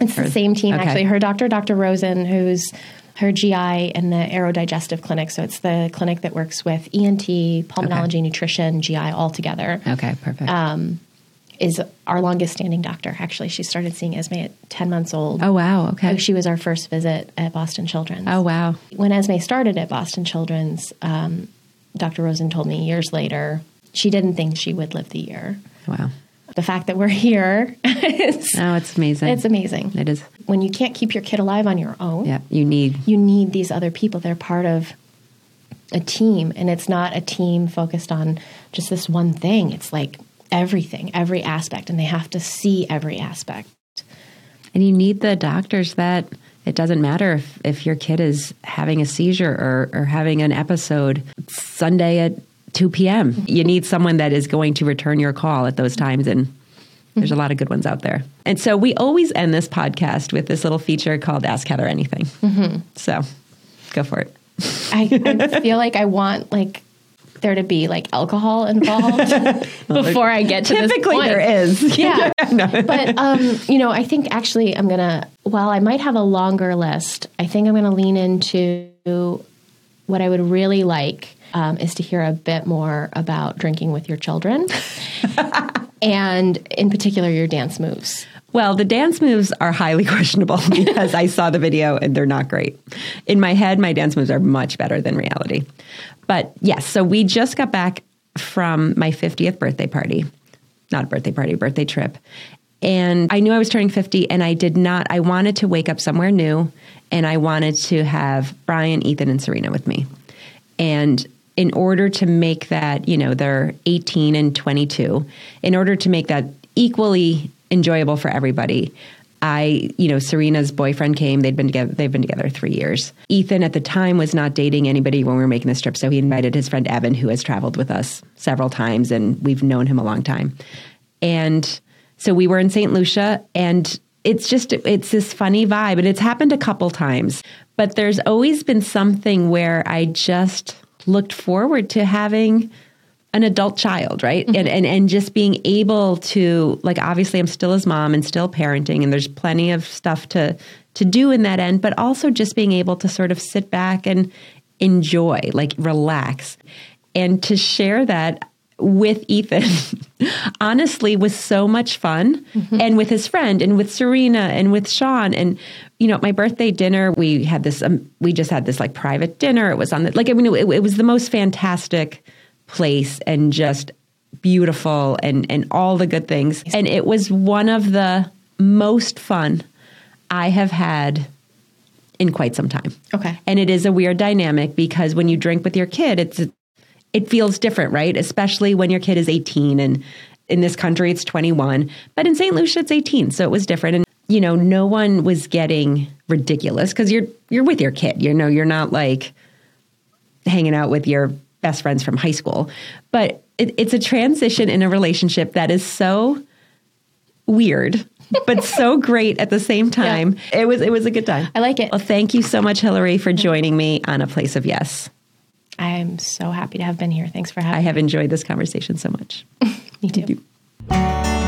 It's the same team, okay. actually. Her doctor, Dr. Rosen, who's her GI in the Aerodigestive Clinic. So it's the clinic that works with ENT, pulmonology, nutrition, GI all together. Okay, perfect. Is our longest standing doctor. Actually, she started seeing Esme at 10 months old. oh wow. Okay. She was our first visit at Boston Children's. Oh wow. When Esme started at Boston Children's, um, Dr. Rosen told me years later she didn't think she would live the year. Wow. The fact that we're here is [LAUGHS] Oh, it's amazing. it's amazing. It is. When you can't keep your kid alive on your own, Yeah. You need. you need these other people. They're part of a team, and it's not a team focused on just this one thing. It's like everything, every aspect, and they have to see every aspect. And you need the doctors that it doesn't matter if, if your kid is having a seizure or, or having an episode Sunday at 2 p.m. You need someone that is going to return your call at those times. And there's a lot of good ones out there. And so we always end this podcast with this little feature called Ask Heather Anything. So go for it. I, I feel like I want like there to be like alcohol involved [LAUGHS] before I get to this Typically, point. there is. [LAUGHS] Yeah. But, um, you know, I think actually I'm to, while I might have a longer list, I think I'm going to lean into what I would really like um, is to hear a bit more about drinking with your children [LAUGHS] and, in particular, your dance moves. Well, the dance moves are highly [LAUGHS] questionable because I saw the video and they're not great. In my head, my dance moves are much better than reality. But yes, so we just got back from my 50th birthday party. Not a birthday party, birthday trip. And I knew I was turning 50 and I did not, I wanted to wake up somewhere new and I wanted to have Brian, Ethan, and Serena with me. And in order to make that, you know, they're 18 and 22, in order to make that equally enjoyable for everybody, I, you know, Serena's boyfriend came. They'd been together. They've been together three years. Ethan at the time was not dating anybody when we were making this trip, so he invited his friend Evan, who has traveled with us several times, and we've known him a long time. And so we were in St. Lucia, and it's just it's this funny vibe, and it's happened a couple times. But there's always been something where I just looked forward to having an adult child, right? Mm-hmm. And, and and just being able to like obviously I'm still his mom and still parenting and there's plenty of stuff to to do in that end, but also just being able to sort of sit back and enjoy, like relax. And to share that with Ethan [LAUGHS] honestly was so much fun mm-hmm. and with his friend and with Serena and with Sean and you know my birthday dinner we had this um, we just had this like private dinner it was on the like I mean it, it was the most fantastic place and just beautiful and and all the good things and it was one of the most fun I have had in quite some time Okay. and it is a weird dynamic because when you drink with your kid it's it feels different right especially when your kid is 18 and In this country, it's 21, but in St. Lucia, it's 18. So it was different. And, you know, no one was getting ridiculous because you're, you're with your kid. You know, you're not like hanging out with your best friends from high school. But it, it's a transition in a relationship that is so weird. but so [LAUGHS] great at the same time. It was it was a good time. I like it. Well, thank you so much, Hillary, for joining me on A Place of Yes. I'm so happy to have been here. Thanks for having me. I have enjoyed this conversation so much. [LAUGHS] me. too.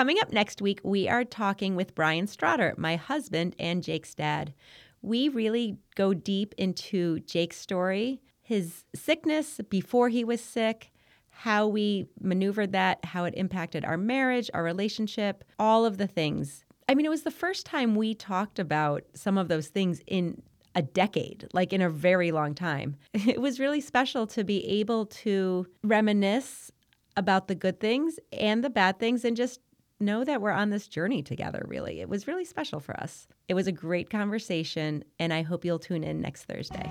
Coming up next week, we are talking with Brian Straughter, my husband and Jake's dad. We really go deep into Jake's story, his sickness before he was sick, how we maneuvered that, how it impacted our marriage, our relationship, all of the things. I mean, it was the first time we talked about some of those things in a decade, like in a very long time. [LAUGHS] It was really special to be able to reminisce about the good things and the bad things and just know that we're on this journey together, really. It was really special for us. It was a great conversation, and I hope you'll tune in next Thursday.